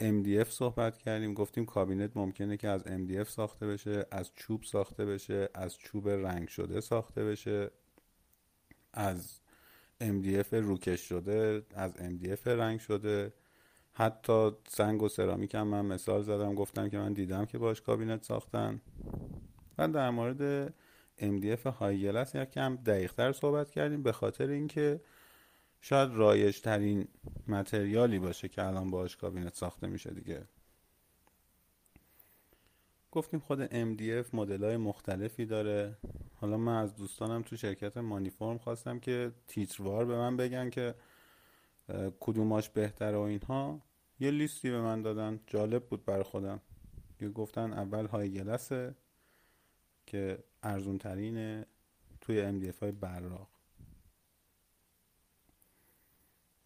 MDF صحبت کردیم. گفتیم کابینت ممکنه که از MDF ساخته بشه از چوب ساخته بشه از چوب رنگ شده ساخته بشه از MDF روکش شده از MDF رنگ شده. حتی سنگ و سرامیک هم من مثال زدم گفتم که من دیدم که باش کابینت ساختن. و در مورد MDF های گلس یکم دقیقتر صحبت کردیم به خاطر اینکه شاید رایج ترین متریالی باشه که الان باش کابینت ساخته میشه دیگه. گفتیم خود MDF مدل های مختلفی داره. حالا من از دوستانم تو شرکت مانیفورم خواستم که تیتروار به من بگن که کدوماش بهتره و اینها. یه لیستی به من دادن. جالب بود برای خودم. یه گفتن اول های گلسه که ارزون ترینه توی MDF های براق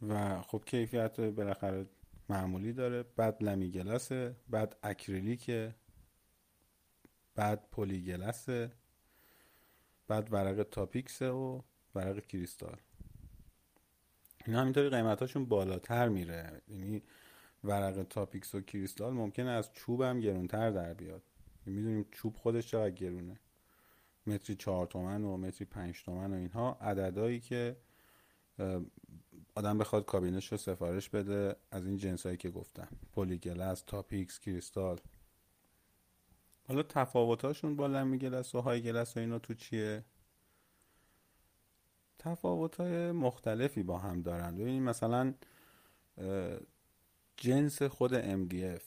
و خب کیفیت بالاخره معمولی داره. بعد لمی گلسه بعد اکریلیکه بعد پلی گلسه بعد ورق تاپیکسه و ورق کریستال. اینا همینطوری قیمتاشون بالاتر میره. یعنی ورق تاپیکس و کریستال ممکنه از چوب هم گرونتر در بیاد. می‌دونیم چوب خودش چقدر گرونه. متری چهار تومن و متری پنج تومن و اینها عددهایی که آدم بخواد کابینش رو سفارش بده از این جنس هایی که گفتم. polygloss تاپیکس کریستال. حالا تفاوتاشون با Lamigloss و high gloss و اینا تو چیه؟ تفاوت مختلفی با هم دارن. ببینید مثلا جنس خود MDF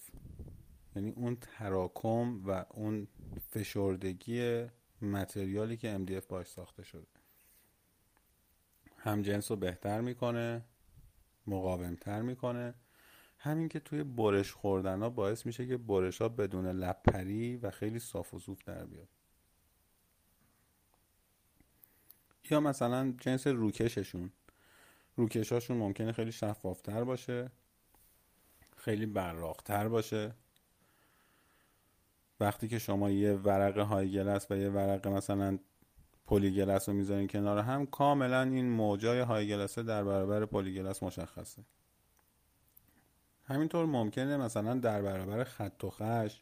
یعنی اون تراکم و اون فشردگی متریالی که MDF باش ساخته شده. هم جنس رو بهتر می‌کنه مقاومتر می‌کنه. همین که توی برش خوردن ها باعث میشه که برش ها بدون لپری و خیلی صاف و صوف در بیاد. یا مثلا جنس روکششون. روکشاشون ممکنه خیلی شفافتر باشه. خیلی براقتر باشه. وقتی که شما یه ورق high gloss و یه ورق مثلا polygloss رو می‌ذارین کنار هم کاملا این موجای high gloss ه در برابر polygloss مشخصه. همینطور ممکنه مثلا در برابر خط و خش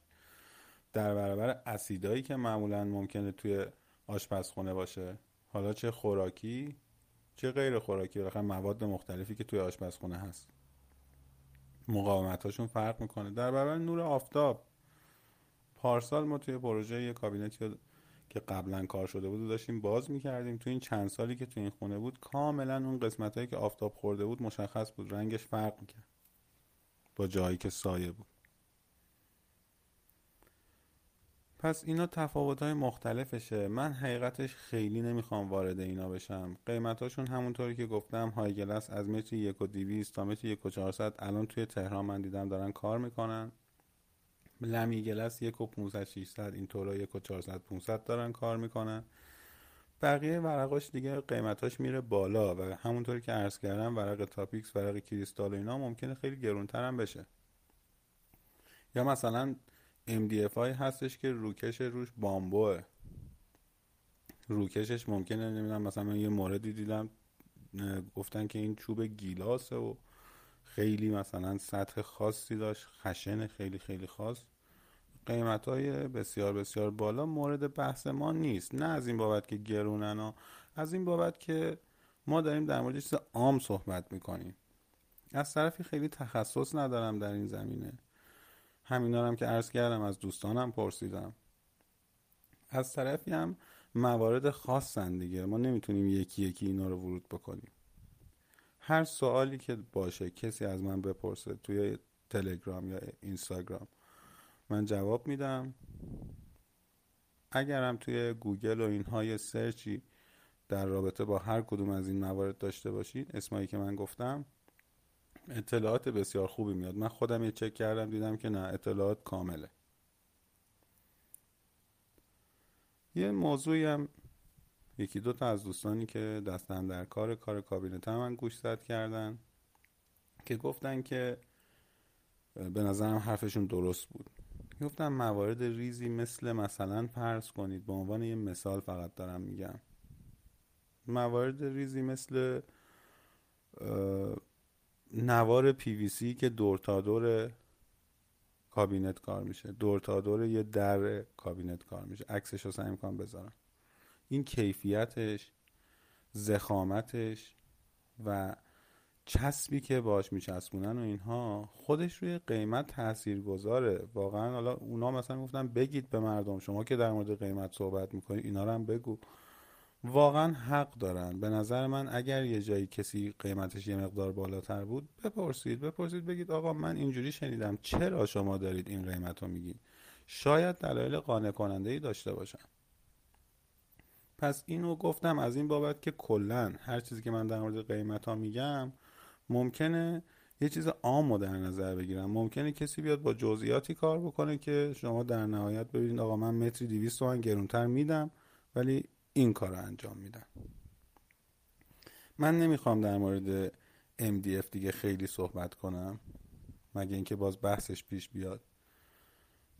در برابر اسیدایی که معمولا ممکنه توی آشپزخونه باشه. حالا چه خوراکی؟ چه غیر خوراکی؟ بالاخره مواد مختلفی که توی آشپزخونه هست. مقاومتاشون فرق می‌کنه. در برابر نور آفتاب. پارسال ما توی پروژه یه کابینتی که قبلا کار شده بود داشتیم باز می‌کردیم. تو این چند سالی که تو این خونه بود کاملا اون قسمت هایی که آفتاب خورده بود مشخص بود. رنگش فرق می‌کرد. با جایی که سایه بود. پس اینا تفاوت های مختلفشه. من حقیقتش خیلی نمی‌خوام وارد اینا بشم. قیمتاشون همونطوری که گفتم high gloss از متر یک و دیویست تا متر یک و چهارصد. الان توی تهران من دیدم دارن کار می‌کنن. Lamigloss یک و پونصد شیشصد این طورا یک و چهارصد پونصد دارن کار می‌کنن. بقیه ورقاش دیگه قیمتاش میره بالا و همونطوری که عرض کردم ورق تاپیکس ورق کریستال و اینا ممکنه خیلی گرونتر هم بشه. یا مثلا MDF های هستش که روکش روش بامبوه. روکشش ممکنه نمی‌دونم مثلا من یه موردی دیدم گفتن که این چوب گیلاسه و خیلی مثلا سطح خاصی داشت خشن خیلی خیلی خاص. قیمت های بسیار بسیار بالا مورد بحث ما نیست. نه از این بابت که گرونن از این بابت که ما داریم در مورد چیز عام صحبت می‌کنیم. از طرفی خیلی تخصص ندارم در این زمینه. همینا هم که عرض کردم از دوستانم پرسیدم. از طرفی هم موارد خاصن دیگه. ما نمی‌تونیم یکی یکی اینا رو ورود بکنیم. هر سوالی که باشه کسی از من بپرسه توی تلگرام یا اینستاگرام من جواب میدم. اگرم توی گوگل و اینها یه سرچی در رابطه با هر کدوم از این موارد داشته باشید اسمایی که من گفتم اطلاعات بسیار خوبی میاد. من خودم یه چک کردم دیدم که نه اطلاعات کامله. یه موضوعی هم یکی دو تا از دوستانی که دستن در کار کار کابینت هم من گوش زد کردن که گفتن که به نظرم حرفشون درست بود. گفتم موارد ریزی مثل مثلا فرض کنید به عنوان یه مثال فقط دارم میگم. موارد ریزی مثل نوار پی که دور تا دور کابینت کار میشه. دور تا دور یه در کابینت کار میشه. عکسش رو سعی می‌کنم بذارم. این کیفیتش ضخامتش و چسبی که باش میچسبونن و اینها خودش روی قیمت تاثیر گذاره واقعا حالا اونا مثلا گفتن بگید به مردم شما که در مورد قیمت صحبت می‌کنید اینا رو هم بگو. واقعا حق دارن. به نظر من اگر یه جایی کسی قیمتش یه مقدار بالاتر بود بپرسید. بپرسید بگید آقا من اینجوری شنیدم چرا شما دارید این قیمت رو میگید شاید دلایل قانع کننده ای داشته باشن. پس اینو گفتم از این بابت که کلا هر چیزی که من در مورد قیمت ها میگم ممکنه یه چیز عام در نظر بگیرم. ممکنه کسی بیاد با جزئیاتی کار بکنه که شما در نهایت ببینید آقا من متری 200 تومن گرونتر میدم ولی این کار رو انجام میدم من نمی‌خوام در مورد MDF دیگه خیلی صحبت کنم مگه اینکه باز بحثش پیش بیاد.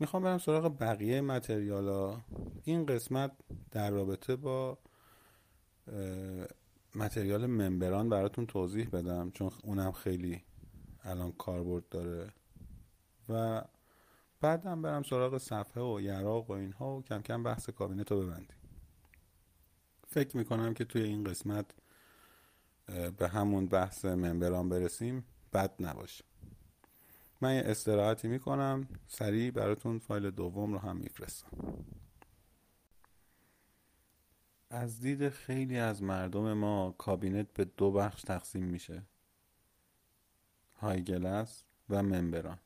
می‌خوام برم سراغ بقیه متریالا. این قسمت در رابطه با متریال ممبران براتون توضیح بدم چون اونم خیلی الان کاربرد داره. و بعدم برم سراغ صفحه و یراق و اینها و کم کم بحث کابینت رو ببندیم. فکر می‌کنم که توی این قسمت به همون بحث ممبران برسیم بد نباشه. من یه استراحتی می‌کنم سریع براتون فایل دوم رو هم میفرستم. از دید خیلی از مردم ما کابینت به دو بخش تقسیم میشه. هایگلس و ممبران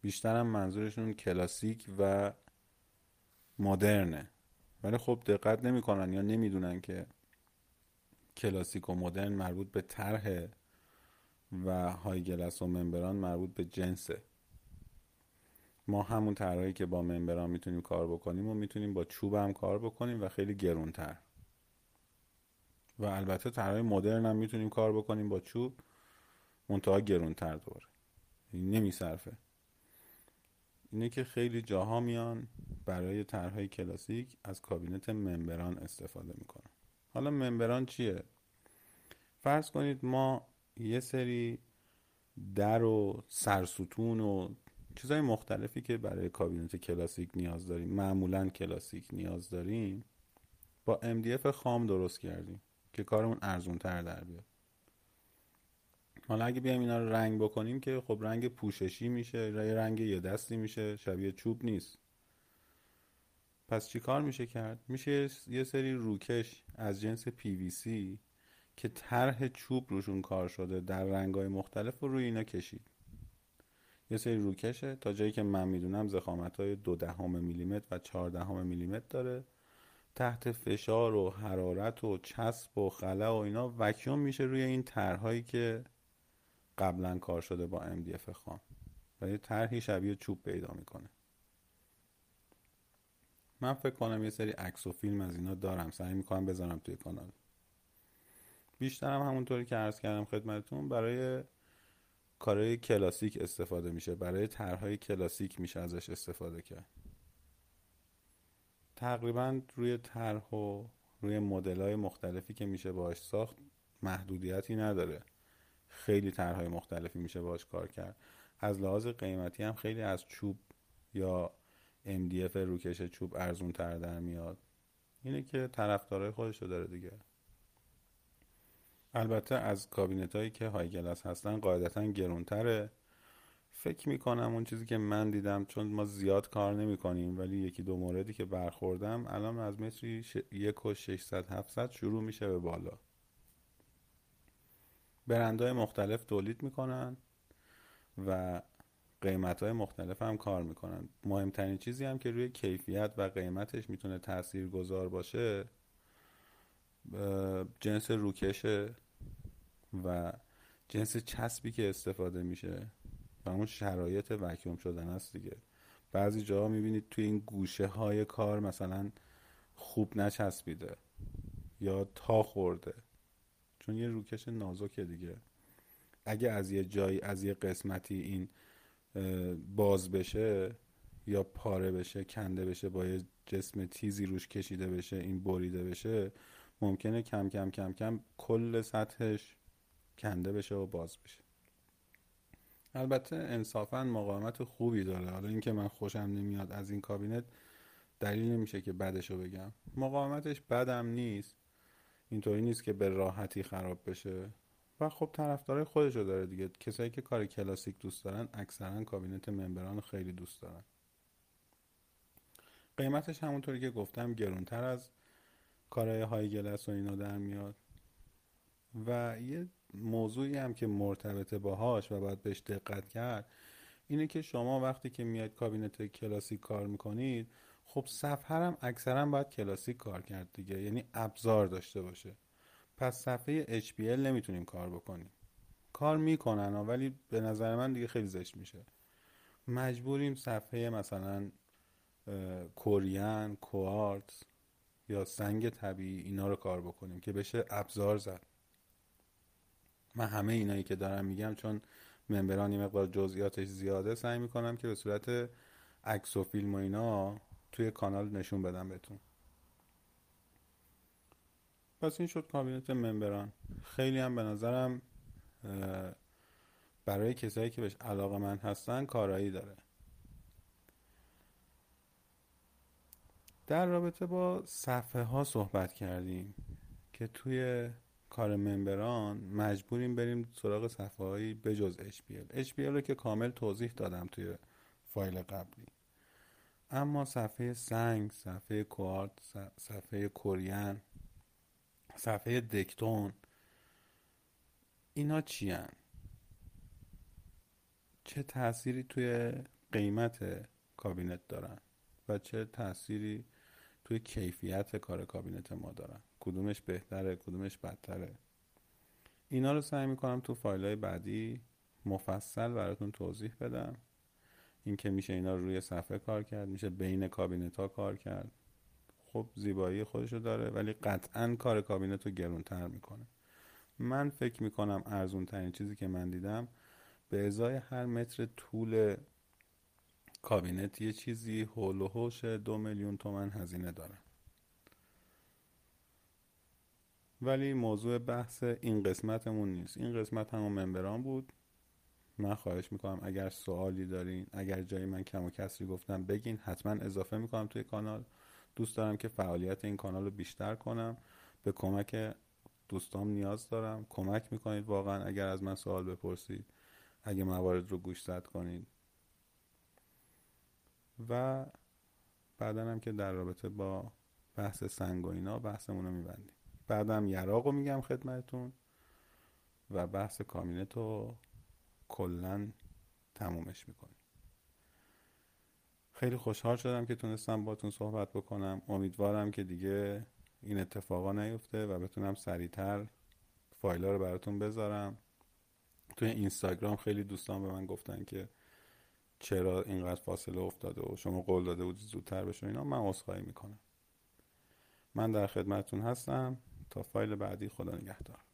بیشترم منظورشون کلاسیک و مدرنه. ولی خب دقت نمی‌کنن یا نمی‌دونن که کلاسیک و مدرن مربوط به طرح و هایگلس و ممبران مربوط به جنسه. ما همون طرحی که با ممبران می‌تونیم کار بکنیم و می‌تونیم با چوب هم کار بکنیم و خیلی گرونتر. و البته طرحهای مدرن هم می‌تونیم کار بکنیم با چوب منتها گرونتر دوره نمیصرفه. اینه که خیلی جاها میان برای طرحهای کلاسیک از کابینت ممبران استفاده می‌کنن. حالا ممبران چیه؟ فرض کنید ما یه سری در و سرستون و چیزهای مختلفی که برای کابینت کلاسیک نیاز داریم معمولا کلاسیک نیاز داریم با MDF خام درست کردیم که کارمون ارزون تر در بیاد. حالا اگه بیایم اینا رو رنگ بکنیم که خب رنگ پوششی میشه رنگ یه دستی میشه شبیه چوب نیست. پس چی کار میشه کرد؟ میشه یه سری روکش از جنس PVC که طرح چوب روشون کار شده در رنگای مختلف رو روی اینا کشید. یه سری روکشه تا جایی که من می‌دونم زخامت های دو دهم میلیمتر و چهار دهم میلیمتر داره. تحت فشار و حرارت و چسب و خلا و اینا وکیوم میشه روی این طرحهایی که قبلا کار شده با MDF خام. و یه طرحی شبیه چوب پیدا می‌کنه. من فکر کنم یه سری عکس و فیلم از اینا دارم. سعی می‌کنم بذارم توی کانال. بیشترم همونطوری که عرض کردم خدمتتون برای کارهای کلاسیک استفاده میشه. برای طرحهای کلاسیک میشه ازش استفاده کرد. تقریبا روی طرح و روی مدل های مختلفی که میشه باش ساخت محدودیتی نداره. خیلی طرحهای مختلفی میشه باش کار کرد. از لحاظ قیمتی هم خیلی از چوب یا MDF روکش چوب ارزون تر در میاد. اینه که طرفدارای خودش رو داره دیگه. البته از کابینت هایی که های گلاس هستن قاعدتا گرونتره. فکر می‌کنم اون چیزی که من دیدم چون ما زیاد کار نمی کنیم ولی یکی دو موردی که برخوردم الان از متری یک و 600 700 شروع میشه به بالا. برندهای مختلف تولید می‌کنن و قیمت های مختلف هم کار می‌کنن. مهمترین چیزی هم که روی کیفیت و قیمتش می‌تونه تأثیر گذار باشه جنس روکشه و جنس چسبی که استفاده میشه و اون شرایط وکیوم شدن است دیگه. بعضی جاها می‌بینید توی این گوشه های کار مثلا خوب نچسبیده یا تا خورده. چون یه روکش نازکه دیگه. اگه از یه جایی از یه قسمتی این باز بشه یا پاره بشه کنده بشه با یه جسم تیزی روش کشیده بشه این بریده بشه ممکنه کم کم کم کم کل سطحش کنده بشه و باز بشه. البته انصافا مقاومت خوبی داره. حالا اینکه من خوشم نمیاد از این کابینت دلیل نمیشه که بدشو بگم. مقاومتش بدم نیست. اینطوری نیست که به راحتی خراب بشه. و خب طرفدارای خودشو داره دیگه. کسایی که کار کلاسیک دوست دارن اکثرا کابینت ممبران خیلی دوست دارن. قیمتش همونطوری که گفتم گرونتر از کارهای های گلس و اینا در میاد. و یه موضوعی هم که مرتبطه باهاش و باید بهش دقت کرد اینه که شما وقتی که میاد کابینت کلاسیک کار می‌کنید خب صفحه هم اکثرا باید کلاسیک کار کرد دیگه یعنی ابزار داشته باشه. پس صفحه HPL نمی‌تونیم کار بکنیم. کار می‌کنن ولی به نظر من دیگه خیلی زشت میشه. مجبوریم صفحه مثلا کوریان کوارتز یا سنگ طبیعی اینا رو کار بکنیم که بشه ابزار زد. من همه اینایی که دارم میگم چون ممبران یه مقدار جزئیاتش زیاده سعی می‌کنم که به صورت عکس و فیلم و اینا توی کانال نشون بدم بهتون. پس این شد کابینت ممبران. خیلی هم به نظرم برای کسایی که بهش علاقه من هستن کارایی داره. در رابطه با صفحه ها صحبت کردیم که توی کار ممبران مجبوریم بریم سراغ صفحه هایی بجز HPL HPL رو که کامل توضیح دادم توی فایل قبلی. اما صفحه سنگ صفحه کوارت صفحه کورین صفحه دکتون اینا چی هن؟ چه تأثیری توی قیمت کابینت دارن و چه تأثیری توی کیفیت کار کابینت ما دارن؟ کدومش بهتره کدومش بدتره؟ اینا رو سعی می‌کنم تو فایل های بعدی مفصل براتون توضیح بدم. اینکه میشه اینا رو روی صفحه کار کرد میشه بین کابینت ها کار کرد. خب زیبایی خودشو داره ولی قطعا کار کابینت رو گرونتر می‌کنه. من فکر می‌کنم ارزون ترین چیزی که من دیدم به ازای هر متر طول کابینت یه چیزی هول و هوش دو میلیون تومن هزینه داره. ولی موضوع بحث این قسمتمون نیست. این قسمت همون ممبران بود. من خواهش می‌کنم اگر سوالی دارین اگر جایی من کم و کسری گفتم بگین حتما اضافه می‌کنم توی کانال. دوست دارم که فعالیت این کانال رو بیشتر کنم. به کمک دوستام نیاز دارم. کمک می‌کنید واقعا اگر از من سوال بپرسید. اگه موارد رو گوش زد کنید. و بعدا هم که در رابطه با بحث سنگ و اینا بحثمون رو میبندیم. بعدم یراق رو میگم خدمتون و بحث کامینت رو کلا تمومش می‌کنیم خیلی خوشحال شدم که تونستم باتون صحبت بکنم. امیدوارم که دیگه این اتفاقا نیفته و بتونم سریعتر فایل رو براتون بذارم. توی اینستاگرام خیلی دوستان به من گفتن که چرا اینقدر فاصله افتاده و شما قول داده بودی زودتر بشه اینا. من عذرخواهی می‌کنم. من در خدمتتون هستم. تا فایل بعدی خدا نگهدار.